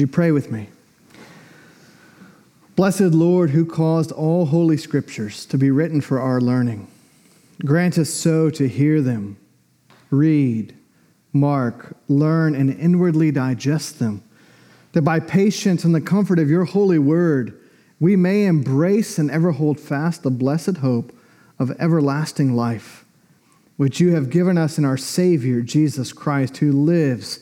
You pray with me? Blessed Lord, who caused all holy scriptures to be written for our learning, grant us so to hear them, read, mark, learn, and inwardly digest them, that by patience and the comfort of your holy word, we may embrace and ever hold fast the blessed hope of everlasting life, which you have given us in our Savior, Jesus Christ, who lives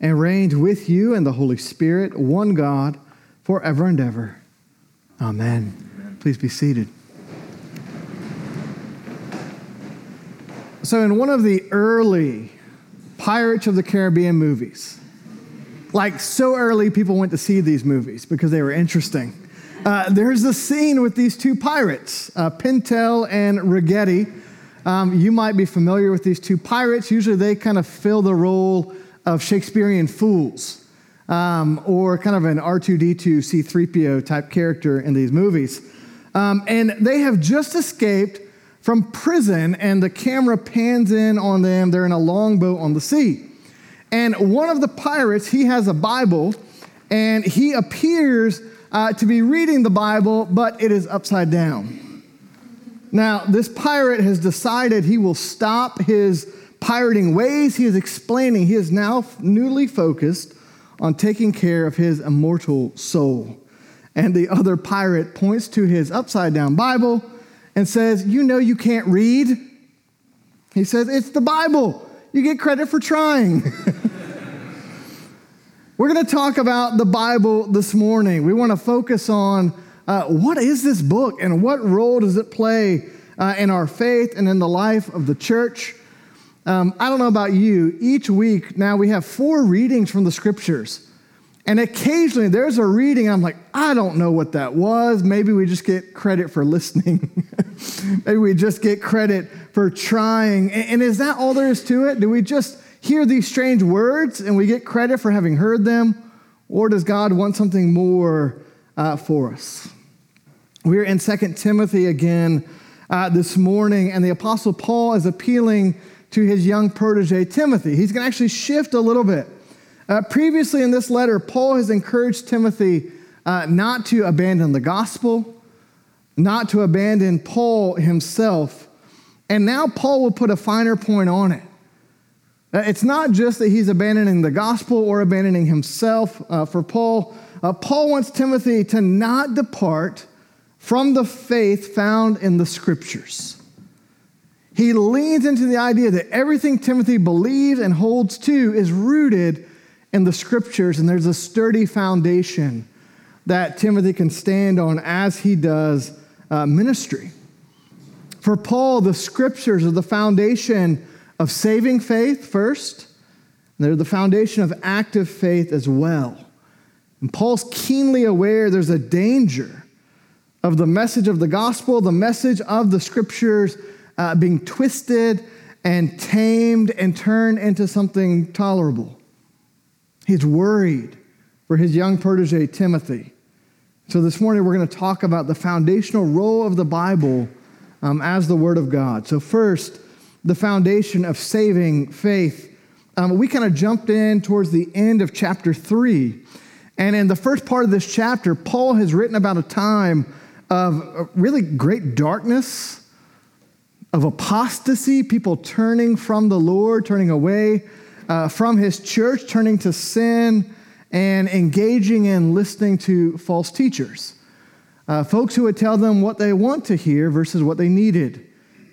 and reigns with you and the Holy Spirit, one God, forever and ever. Amen. Amen. Please be seated. So, in one of the early Pirates of the Caribbean movies, like so early, people went to see these movies because they were interesting. Uh, there's a scene with these two pirates, uh, Pintel and Ragetti. Um, you might be familiar with these two pirates. Usually, they kind of fill the role of Shakespearean fools um, or kind of an R2D2 C3PO type character in these movies. Um, and they have just escaped from prison, and the camera pans in on them. They're in a longboat on the sea. And one of the pirates, he has a Bible, and he appears uh, to be reading the Bible, but it is upside down. Now, this pirate has decided he will stop his pirating ways. He is explaining he is now newly focused on taking care of his immortal soul. And the other pirate points to his upside down Bible and says, You know, you can't read. He says, It's the Bible. You get credit for trying. We're going to talk about the Bible this morning. We want to focus on uh, what is this book and what role does it play uh, in our faith and in the life of the church. Um, I don't know about you, each week now we have four readings from the scriptures. And occasionally there's a reading, I'm like, I don't know what that was. Maybe we just get credit for listening. Maybe we just get credit for trying. And, and is that all there is to it? Do we just hear these strange words and we get credit for having heard them? Or does God want something more uh, for us? We're in 2 Timothy again uh, this morning, and the Apostle Paul is appealing to his young protege, Timothy. He's going to actually shift a little bit. Uh, previously in this letter, Paul has encouraged Timothy uh, not to abandon the gospel, not to abandon Paul himself. And now Paul will put a finer point on it. Uh, it's not just that he's abandoning the gospel or abandoning himself uh, for Paul. Uh, Paul wants Timothy to not depart from the faith found in the scriptures he leans into the idea that everything Timothy believes and holds to is rooted in the scriptures, and there's a sturdy foundation that Timothy can stand on as he does uh, ministry. For Paul, the scriptures are the foundation of saving faith first, and they're the foundation of active faith as well. And Paul's keenly aware there's a danger of the message of the gospel, the message of the scriptures uh, being twisted and tamed and turned into something tolerable. He's worried for his young protege, Timothy. So, this morning we're going to talk about the foundational role of the Bible um, as the Word of God. So, first, the foundation of saving faith. Um, we kind of jumped in towards the end of chapter 3. And in the first part of this chapter, Paul has written about a time of uh, really great darkness of apostasy, people turning from the Lord, turning away uh, from his church, turning to sin, and engaging in listening to false teachers. Uh, folks who would tell them what they want to hear versus what they needed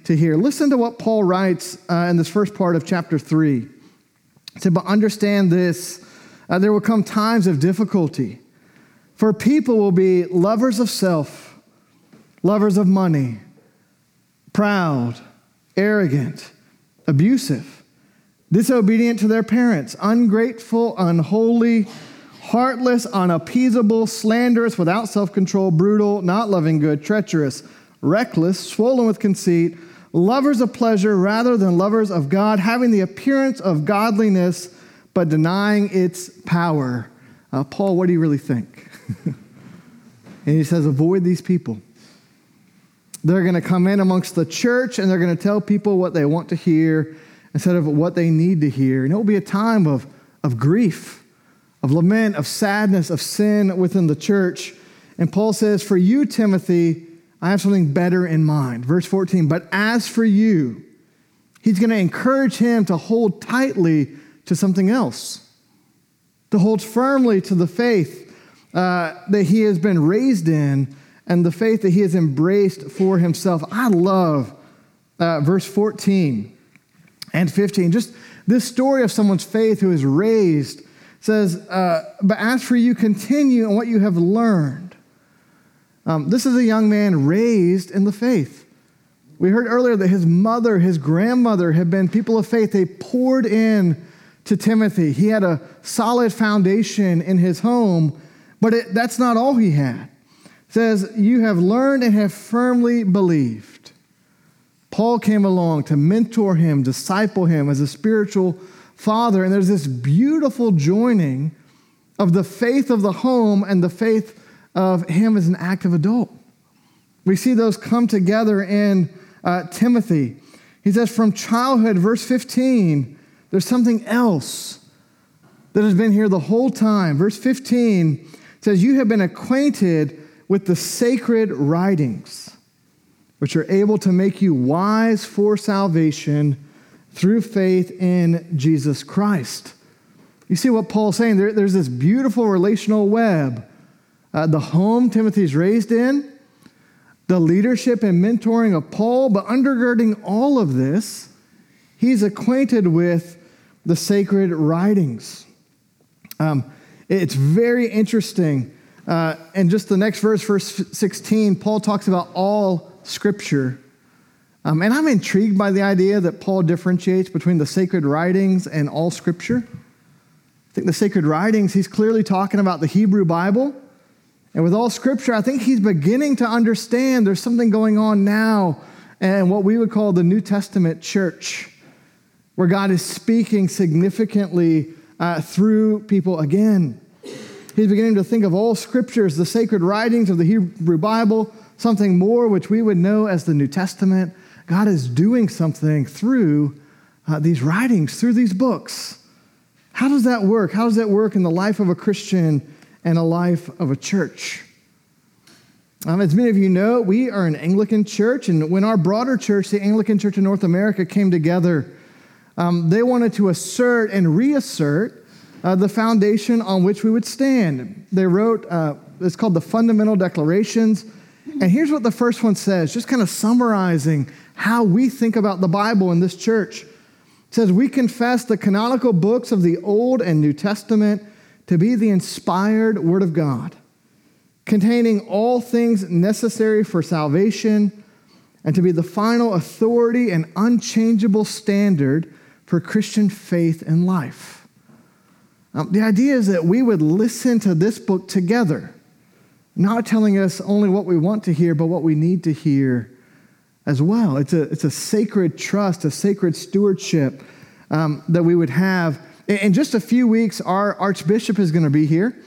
to hear. Listen to what Paul writes uh, in this first part of chapter 3. He said, But understand this uh, there will come times of difficulty, for people will be lovers of self, lovers of money proud, arrogant, abusive, disobedient to their parents, ungrateful, unholy, heartless, unappeasable, slanderous, without self control, brutal, not loving good, treacherous, reckless, swollen with conceit, lovers of pleasure rather than lovers of God, having the appearance of godliness but denying its power. Uh, Paul, what do you really think? and he says, avoid these people. They're going to come in amongst the church and they're going to tell people what they want to hear instead of what they need to hear. And it will be a time of, of grief, of lament, of sadness, of sin within the church. And Paul says, For you, Timothy, I have something better in mind. Verse 14, but as for you, he's going to encourage him to hold tightly to something else, to hold firmly to the faith uh, that he has been raised in and the faith that he has embraced for himself. I love uh, verse 14 and 15. Just this story of someone's faith who is raised says, uh, But as for you, continue in what you have learned. Um, this is a young man raised in the faith. We heard earlier that his mother, his grandmother had been people of faith. They poured in to Timothy. He had a solid foundation in his home, but it, that's not all he had says, You have learned and have firmly believed. Paul came along to mentor him, disciple him as a spiritual father. And there's this beautiful joining of the faith of the home and the faith of him as an active adult. We see those come together in uh, Timothy. He says, from childhood, verse 15, there's something else that has been here the whole time. Verse 15 says, You have been acquainted with the sacred writings, which are able to make you wise for salvation through faith in Jesus Christ. You see what Paul's saying? There, there's this beautiful relational web. Uh, the home Timothy's raised in, the leadership and mentoring of Paul, but undergirding all of this, he's acquainted with the sacred writings. Um, it's very interesting uh, and just the next verse, verse 16, Paul talks about all scripture. Um, and I'm intrigued by the idea that Paul differentiates between the sacred writings and all scripture. I think the sacred writings, he's clearly talking about the Hebrew Bible. And with all scripture, I think he's beginning to understand there's something going on now and what we would call the New Testament church, where God is speaking significantly uh, through people again. He's beginning to think of all scriptures, the sacred writings of the Hebrew Bible, something more which we would know as the New Testament. God is doing something through uh, these writings, through these books. How does that work? How does that work in the life of a Christian and a life of a church? Um, as many of you know, we are an Anglican church, and when our broader church, the Anglican Church of North America, came together, um, they wanted to assert and reassert uh, the foundation on which we would stand. They wrote, uh, it's called the Fundamental Declarations. And here's what the first one says, just kind of summarizing how we think about the Bible in this church. It says, We confess the canonical books of the Old and New Testament to be the inspired Word of God, containing all things necessary for salvation and to be the final authority and unchangeable standard for Christian faith and life. Um, the idea is that we would listen to this book together, not telling us only what we want to hear, but what we need to hear as well. It's a, it's a sacred trust, a sacred stewardship um, that we would have. In, in, just a few weeks, our Archbishop is going to be here,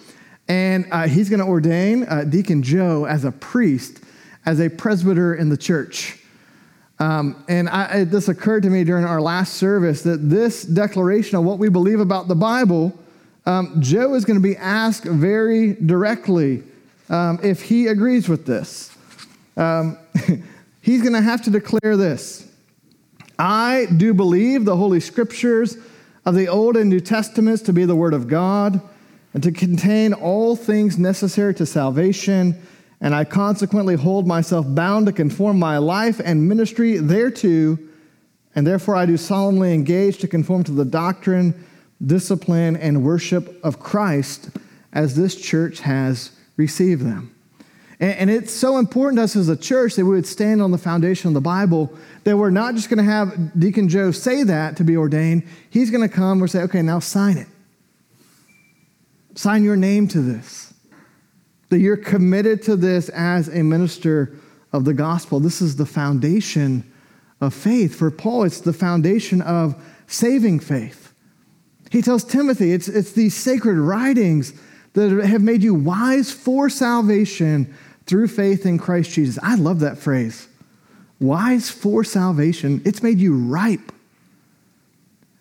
and uh, he's going to ordain uh, Deacon Joe as a priest, as a presbyter in the church. Um, and I, this occurred to me during our last service that this declaration of what we believe about the Bible um, Joe is going to be asked very directly um, if he agrees with this. Um, he's going to have to declare this I do believe the Holy Scriptures of the Old and New Testaments to be the Word of God and to contain all things necessary to salvation, and I consequently hold myself bound to conform my life and ministry thereto, and therefore I do solemnly engage to conform to the doctrine discipline, and worship of Christ as this church has received them. And, it's so important to us as a church that we would stand on the foundation of the Bible, that we're not just going to have Deacon Joe say that to be ordained. He's going to come and say, okay, now sign it. Sign your name to this. That you're committed to this as a minister of the gospel. This is the foundation of faith. For Paul, it's the foundation of saving faith. He tells Timothy, it's, it's these sacred writings that have made you wise for salvation through faith in Christ Jesus. I love that phrase. Wise for salvation. It's made you ripe.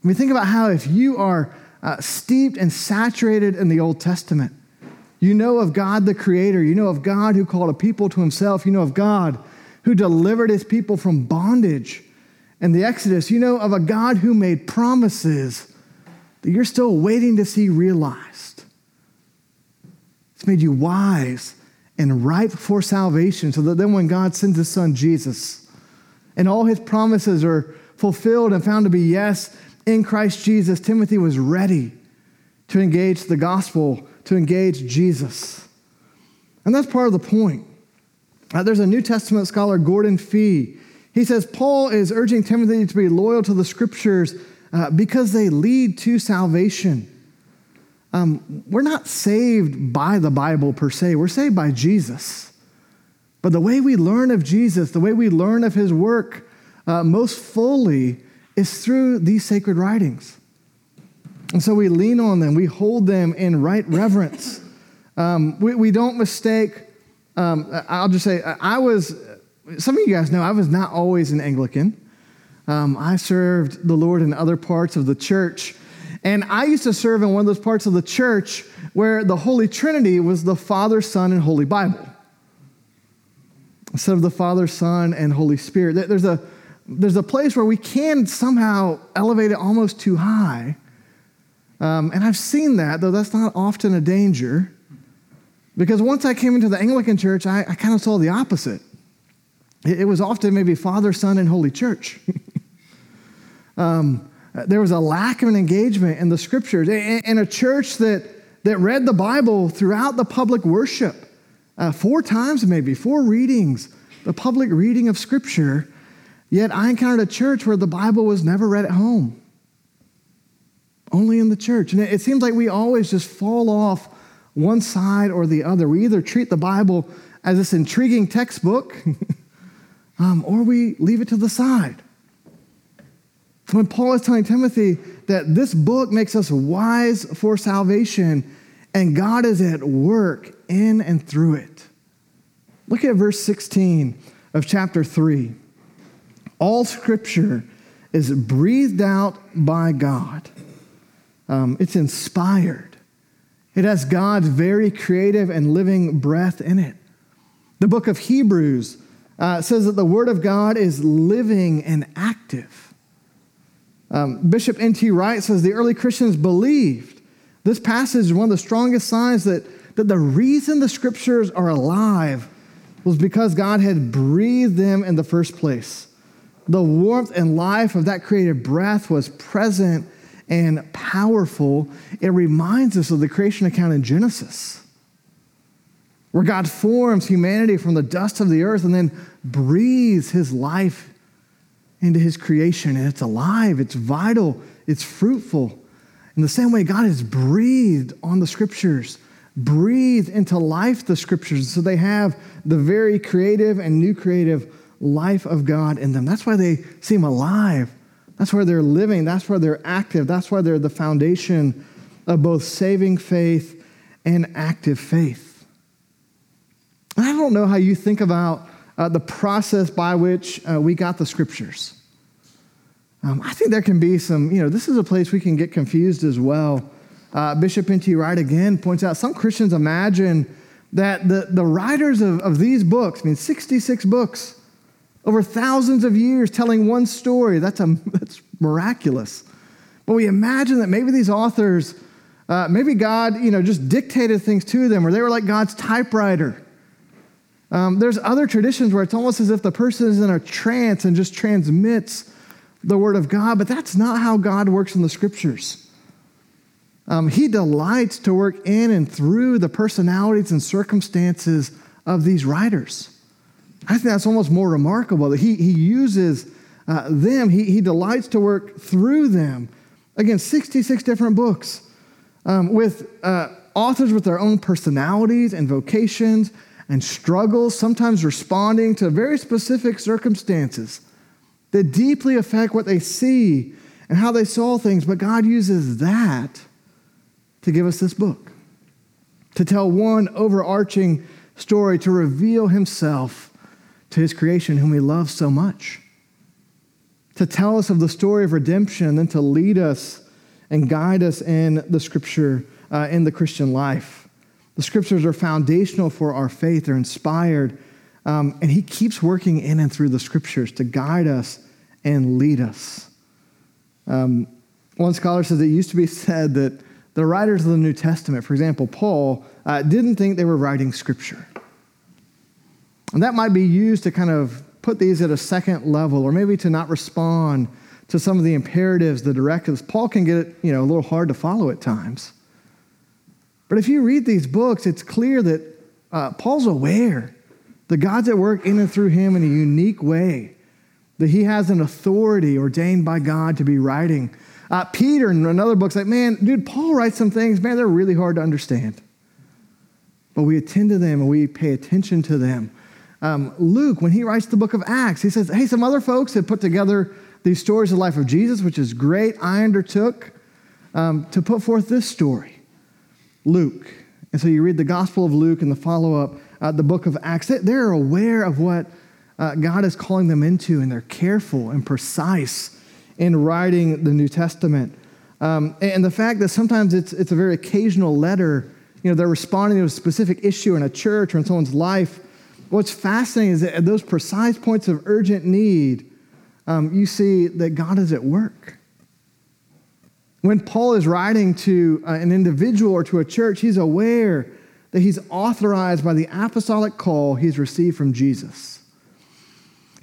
I mean, think about how if you are uh, steeped and saturated in the Old Testament. You know of God the Creator. You know of God who called a people to Himself. You know of God who delivered His people from bondage and the Exodus. You know of a God who made promises that you're still waiting to see realized. It's made you wise and ripe for salvation so that then when God sends His Son Jesus and all His promises are fulfilled and found to be yes in Christ Jesus, Timothy was ready to engage the gospel, to engage Jesus. And that's part of the point. Uh, there's a New Testament scholar, Gordon Fee. He says Paul is urging Timothy to be loyal to the scriptures uh, because they lead to salvation. Um, we're not saved by the Bible per se, we're saved by Jesus. But the way we learn of Jesus, the way we learn of his work uh, most fully is through these sacred writings. And so we lean on them, we hold them in right reverence. Um, we, we don't mistake, um, I'll just say, I was, some of you guys know, I was not always an Anglican. Um, I served the Lord in other parts of the church. And I used to serve in one of those parts of the church where the Holy Trinity was the Father, Son, and Holy Bible. Instead of the Father, Son, and Holy Spirit. There's a, there's a place where we can somehow elevate it almost too high. Um, and I've seen that, though that's not often a danger. Because once I came into the Anglican church, I, I kind of saw the opposite. It, it, was often maybe Father, Son, and Holy Church. um, there was a lack of an engagement in the scriptures. In a church that, that read the Bible throughout the public worship, uh, four times maybe, four readings, the public reading of scripture. Yet I encountered a church where the Bible was never read at home only in the church. And it seems like we always just fall off one side or the other. We either treat the Bible as this intriguing textbook, um, or we leave it to the side. When Paul is telling Timothy that this book makes us wise for salvation, and God is at work in and through it. Look at verse 16 of chapter 3. All scripture is breathed out by God um, it's inspired. It has God's very creative and living breath in it. The book of Hebrews uh, says that the Word of God is living and active. Um, Bishop N.T. Wright says the early Christians believed this passage is one of the strongest signs that, that the reason the scriptures are alive was because God had breathed them in the first place. The warmth and life of that creative breath was present and powerful, it reminds us of the creation account in Genesis, where God forms humanity from the dust of the earth and then breathes his life into his creation. And it's alive, it's vital, it's fruitful. In the same way, God has breathed on the scriptures, breathed into life the scriptures, so they have the very creative and new creative life of God in them. That's why they seem alive that's where they're living. That's where they're active. That's why they're the foundation of both saving faith and active faith. I don't know how you think about uh, the process by which uh, we got the scriptures. Um, I think there can be some, you know, this is a place we can get confused as well. Uh, Bishop N.T. Wright again points out some Christians imagine that the, the writers of, of these books, I mean, 66 books, over thousands of years telling one story. That's, a, that's miraculous. But we imagine that maybe these authors, uh, maybe God, you know, just dictated things to them, or they were like God's typewriter. Um, there's other traditions where it's almost as if the person is in a trance and just transmits the word of God, but that's not how God works in the scriptures. Um, he delights to work in and through the personalities and circumstances of these writers. I think that's almost more remarkable that he, he uses uh, them, he, he delights to work through them. Again, 66 different books um, with uh, authors with their own personalities and vocations and struggles, sometimes responding to very specific circumstances that deeply affect what they see and how they saw things. But God uses that to give us this book, to tell one overarching story, to reveal Himself to his creation, whom he loves so much. To tell us of the story of redemption, and then to lead us and guide us in the scripture, uh, in the Christian life. The scriptures are foundational for our faith, they're inspired, um, and He keeps working in and through the scriptures to guide us and lead us. Um, one scholar says it used to be said that the writers of the New Testament, for example, Paul, uh, didn't think they were writing scripture. And that might be used to kind of put these at a second level, or maybe to not respond to some of the imperatives, the directives. Paul can get you know, a little hard to follow at times. But if you read these books, it's clear that uh, Paul's aware that God's at work in and through him in a unique way, that he has an authority ordained by God to be writing. Uh, Peter in another book's like, man, dude, Paul writes some things, man, they're really hard to understand. But we attend to them and we pay attention to them. Um, Luke, when he writes the book of Acts, he says, hey, some other folks have put together these stories of the life of Jesus, which is great. I undertook um, to put forth this story, Luke. And so you read the Gospel of Luke and the follow up, uh, the book of Acts. They're aware of what uh, God is calling them into, and they're careful and precise in writing the New Testament. Um, and the fact that sometimes it's, it's a very occasional letter, you know, they're responding to a specific issue in a church or in someone's life. What's fascinating is that at those precise points of urgent need, um, you see that God is at work. When Paul is writing to uh, an individual or to a church, he's aware that he's authorized by the apostolic call he's received from Jesus.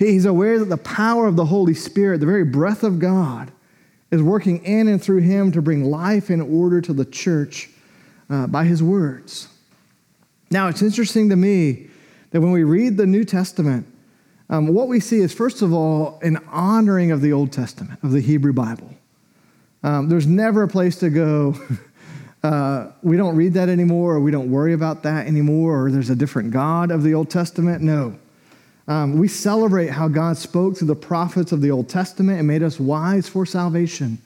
He's aware that the power of the Holy Spirit, the very breath of God, is working in and through him to bring life and order to the church uh, by his words. Now, it's interesting to me that when we read the New Testament, um, what we see is, first of all, an honoring of the Old Testament, of the Hebrew Bible. Um, there's never a place to go, uh, we don't read that anymore, or we don't worry about that anymore, or there's a different God of the Old Testament. No. Um, we celebrate how God spoke through the prophets of the Old Testament and made us wise for salvation,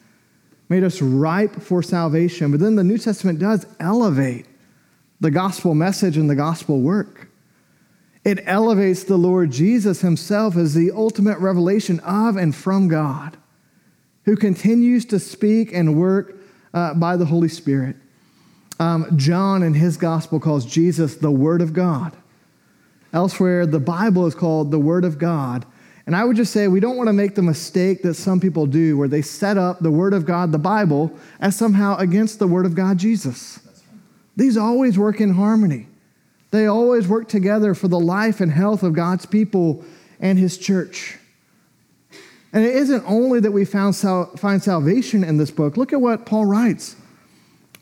made us ripe for salvation. But then the New Testament does elevate the gospel message and the gospel work. It elevates the Lord Jesus himself as the ultimate revelation of and from God, who continues to speak and work uh, by the Holy Spirit. Um, John in his gospel calls Jesus the Word of God. Elsewhere, the Bible is called the Word of God. And I would just say we don't want to make the mistake that some people do where they set up the Word of God, the Bible, as somehow against the Word of God, Jesus. These always work in harmony. They always work together for the life and health of God's people and His church. And it isn't only that we sal- find salvation in this book. Look at what Paul writes.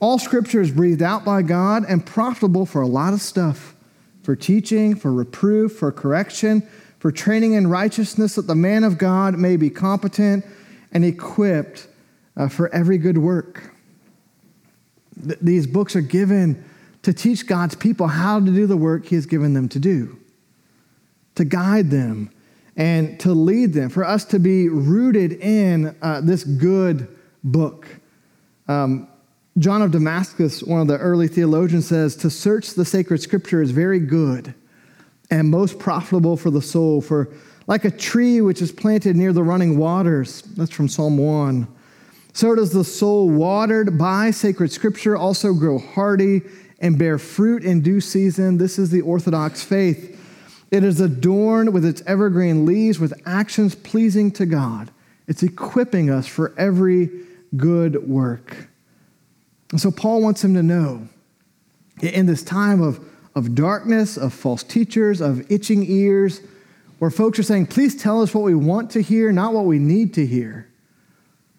All scripture is breathed out by God and profitable for a lot of stuff for teaching, for reproof, for correction, for training in righteousness, that the man of God may be competent and equipped uh, for every good work. Th- these books are given to teach God's people how to do the work He has given them to do, to guide them and to lead them, for us to be rooted in uh, this good book. Um, John of Damascus, one of the early theologians, says to search the sacred scripture is very good and most profitable for the soul. For like a tree which is planted near the running waters, that's from Psalm 1. So does the soul watered by sacred scripture also grow hardy and bear fruit in due season. This is the Orthodox faith. It is adorned with its evergreen leaves, with actions pleasing to God. It's equipping us for every good work. And so Paul wants him to know in this time of, of darkness, of false teachers, of itching ears, where folks are saying, please tell us what we want to hear, not what we need to hear.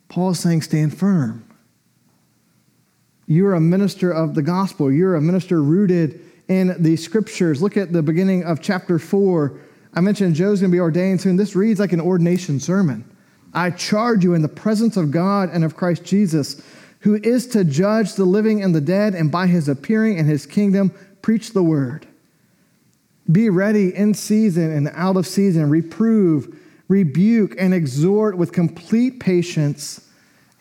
Paul is saying, stand firm. You're a minister of the gospel. You're a minister rooted in the scriptures. Look at the beginning of chapter 4. I mentioned Joe's going to be ordained soon. This reads like an ordination sermon. I charge you in the presence of God and of Christ Jesus, who is to judge the living and the dead, and by his appearing and his kingdom, preach the word. Be ready in season and out of season, reprove, rebuke, and exhort with complete patience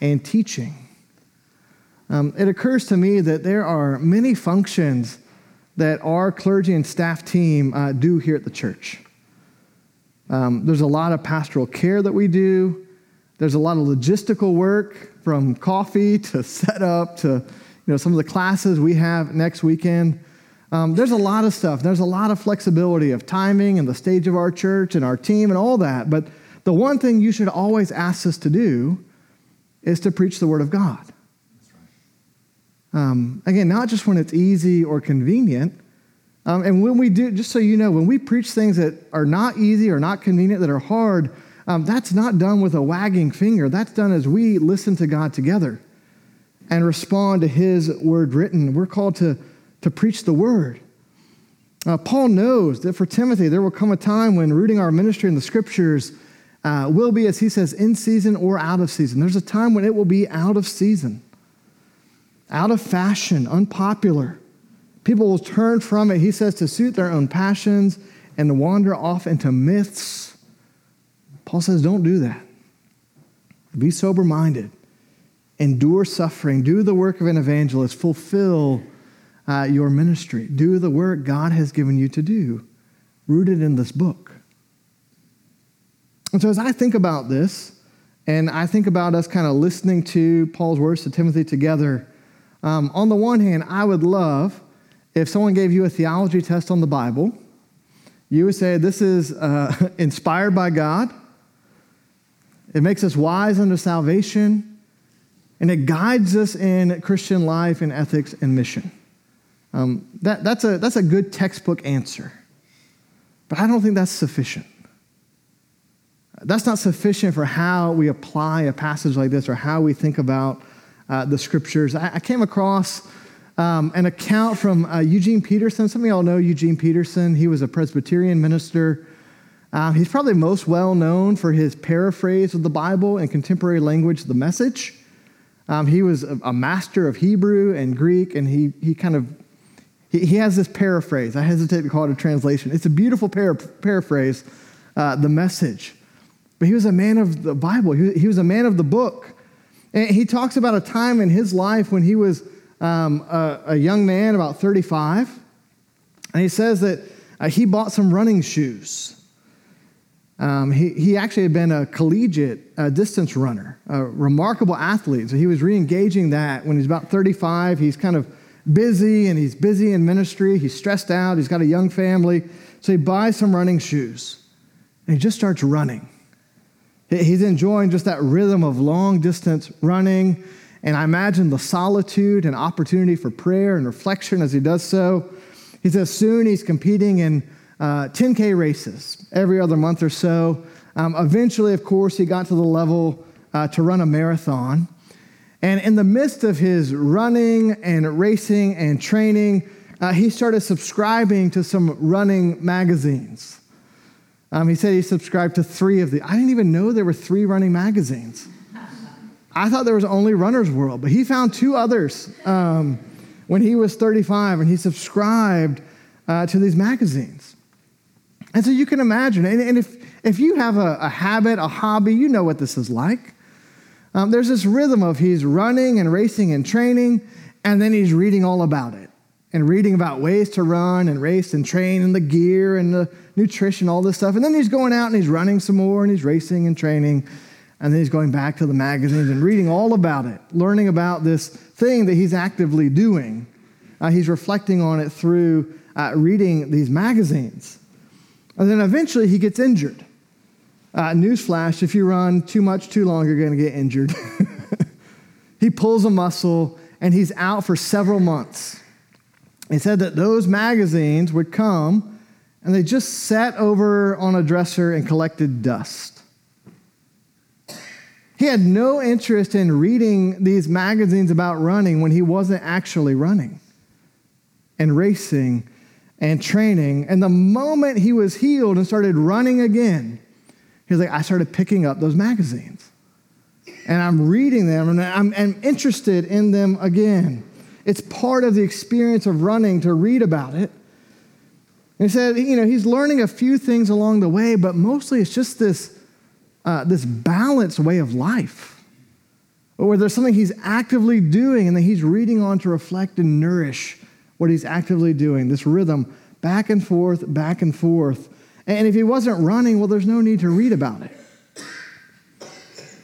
and teaching. Um, it occurs to me that there are many functions that our clergy and staff team uh, do here at the church. Um, there's a lot of pastoral care that we do. There's a lot of logistical work from coffee to setup to you know, some of the classes we have next weekend. Um, there's a lot of stuff. There's a lot of flexibility of timing and the stage of our church and our team and all that. But the one thing you should always ask us to do is to preach the Word of God. Um, again, not just when it's easy or convenient. Um, and when we do, just so you know, when we preach things that are not easy or not convenient, that are hard, um, that's not done with a wagging finger. That's done as we listen to God together and respond to His word written. We're called to, to preach the word. Uh, Paul knows that for Timothy, there will come a time when rooting our ministry in the scriptures uh, will be, as he says, in season or out of season. There's a time when it will be out of season, out of fashion, unpopular. People will turn from it, he says, to suit their own passions and to wander off into myths. Paul says, don't do that. Be sober minded, endure suffering, do the work of an evangelist, fulfill uh, your ministry, do the work God has given you to do, rooted in this book. And so, as I think about this, and I think about us kind of listening to Paul's words to Timothy together, um, on the one hand, I would love if someone gave you a theology test on the Bible, you would say, This is uh, inspired by God, it makes us wise unto salvation, and it guides us in Christian life and ethics and mission. Um, that, that's, a, that's a good textbook answer. But I don't think that's sufficient. That's not sufficient for how we apply a passage like this or how we think about uh, the scriptures. I, I came across um, an account from uh, Eugene Peterson. Some of y'all know Eugene Peterson. He was a Presbyterian minister. Uh, he's probably most well known for his paraphrase of the Bible in contemporary language, the message. Um, he was a, a, master of Hebrew and Greek, and he, he kind of he, he has this paraphrase. I hesitate to call it a translation. It's a beautiful para- paraphrase, uh, the message. But he was a man of the Bible, he, he was a man of the book. And he talks about a time in his life when he was um, a, a, young man, about 35. And he says that uh, he bought some running shoes. Um, he, he actually had been a collegiate uh, distance runner, a remarkable athlete. So he was re engaging that when he's about 35. He's kind of busy and he's busy in ministry. He's stressed out. He's got a young family. So he buys some running shoes and he just starts running. He's enjoying just that rhythm of long distance running. And I imagine the solitude and opportunity for prayer and reflection as he does so. He says soon he's competing in uh, 10K races every other month or so. Um, eventually, of course, he got to the level uh, to run a marathon. And in the midst of his running and racing and training, uh, he started subscribing to some running magazines. Um, he said he subscribed to three of the. I didn't even know there were three running magazines. I thought there was only Runner's World, but he found two others um, when he was 35, and he subscribed uh, to these magazines. And so you can imagine, and, and if, if you have a, a, habit, a hobby, you know what this is like. Um, there's this rhythm of he's running and racing and training, and then he's reading all about it and reading about ways to run and race and train and the gear and the nutrition, all this stuff. And then he's going out and he's running some more and he's racing and training. And then he's going back to the magazines and reading all about it, learning about this thing that he's actively doing. Uh, he's reflecting on it through uh, reading these magazines. And then eventually he gets injured. Uh, newsflash if you run too much too long, you're going to get injured. he pulls a muscle and he's out for several months. He said that those magazines would come and they just sat over on a dresser and collected dust. He had no interest in reading these magazines about running when he wasn't actually running and racing and training. And the moment he was healed and started running again, he was like, I started picking up those magazines. And I'm reading them and I'm, I'm interested in them again. It's part of the experience of running to read about it. And he said, you know, he's learning a few things along the way, but mostly it's just this, uh, this balanced way of life, where there's something he's actively doing and then he's reading on to reflect and nourish what he's actively doing. This rhythm, back and forth, back and forth. And if he wasn't running, well, there's no need to read about it.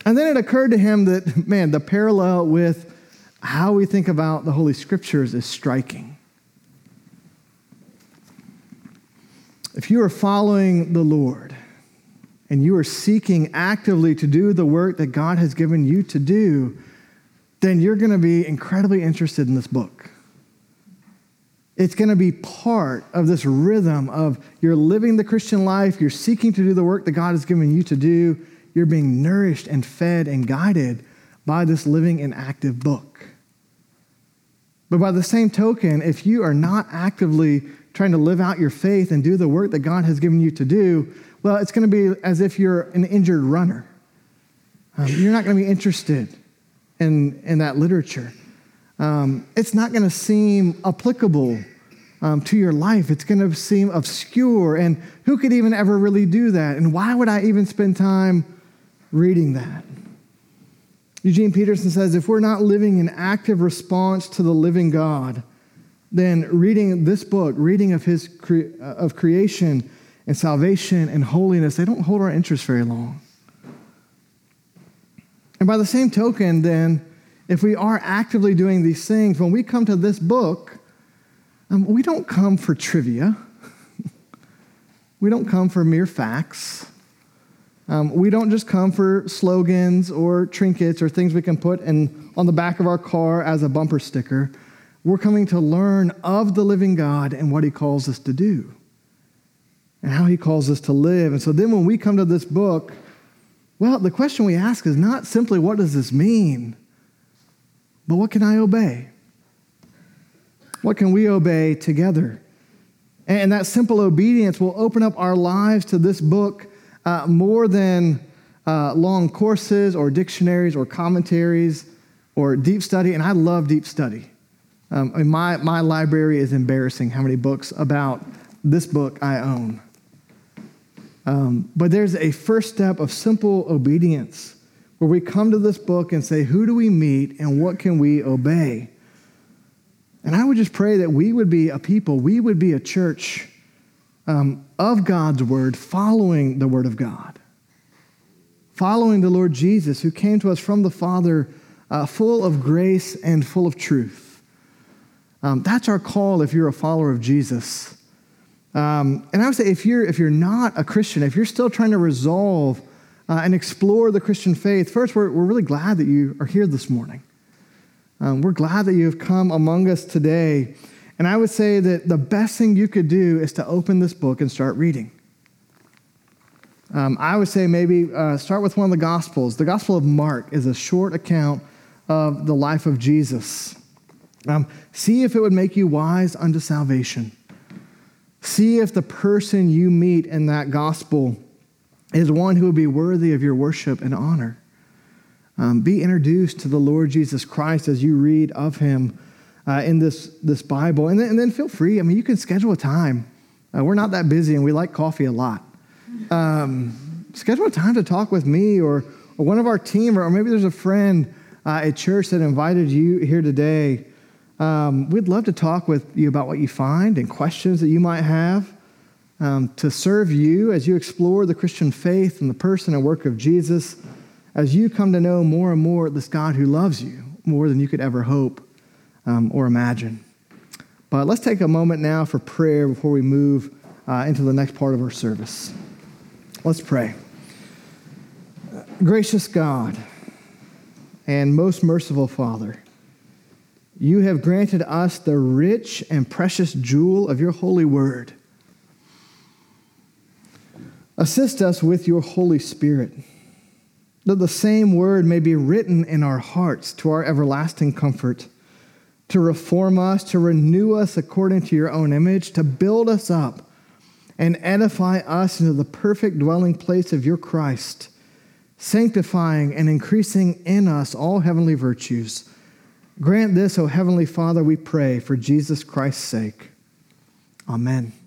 And then it occurred to him that, man, the parallel with how we think about the Holy Scriptures is striking. If you are following the Lord and you are seeking actively to do the work that God has given you to do, then you're going to be incredibly interested in this book. It's going to be part of this rhythm of you're living the Christian life, you're seeking to do the work that God has given you to do, you're being nourished and fed and guided by this living and active book. But by the same token, if you are not actively trying to live out your faith and do the work that God has given you to do, well, it's going to be as if you're an injured runner. Um, you're not going to be interested in, in that literature. Um, it's not going to seem applicable um, to your life. It's going to seem obscure. And who could even ever really do that? And why would I even spend time reading that? Eugene Peterson says if we're not living in active response to the living God, then reading this book, reading of his cre- uh, of creation and salvation and holiness, they don't hold our interest very long. And by the same token, then, if we are actively doing these things, when we come to this book, um, we don't come for trivia. we don't come for mere facts. Um, we don't just come for slogans or trinkets or things we can put in, on the back of our car as a bumper sticker. We're coming to learn of the living God and what he calls us to do and how he calls us to live. And so then when we come to this book, well, the question we ask is not simply what does this mean, but what can I obey? What can we obey together? And that simple obedience will open up our lives to this book uh, more than uh, long courses or dictionaries or commentaries or deep study. And I love deep study. Um, I mean, my, my library is embarrassing how many books about this book I own. Um, but there's a first step of simple obedience where we come to this book and say, Who do we meet and what can we obey? And I would just pray that we would be a people, we would be a church um, of God's word, following the word of God, following the Lord Jesus, who came to us from the Father, uh, full of grace and full of truth. Um, that's our call if you're a follower of Jesus. Um, and I would say if you're, if you're not a Christian, if you're still trying to resolve uh, and explore the Christian faith, first, we're, we're really glad that you are here this morning. Um, we're glad that you have come among us today. And I would say that the best thing you could do is to open this book and start reading. Um, I would say maybe uh, start with one of the Gospels. The Gospel of Mark is a short account of the life of Jesus. Um, see if it would make you wise unto salvation. See if the person you meet in that gospel is one who would be worthy of your worship and honor. Um, be introduced to the Lord Jesus Christ as you read of him uh, in this, this Bible. And then, and then, feel free. I mean, you can schedule a time. Uh, we're not that busy and we like coffee a lot. Um, schedule a time to talk with me or, or one of our team, or, maybe there's a friend uh, at church that invited you here today. Um, we'd love to talk with you about what you find and questions that you might have um, to serve you as you explore the Christian faith and the person and work of Jesus, as you come to know more and more this God who loves you more than you could ever hope um, or imagine. But let's take a moment now for prayer before we move uh, into the next part of our service. Let's pray. Gracious God and most merciful Father, you have granted us the rich and precious jewel of your holy word. Assist us with your Holy Spirit, that the same word may be written in our hearts to our everlasting comfort to reform us, to renew us according to your own image, to build us up and edify us into the perfect dwelling place of your Christ, sanctifying and increasing in us all heavenly virtues. Grant this, O Heavenly Father, we pray, for Jesus Christ's sake. Amen.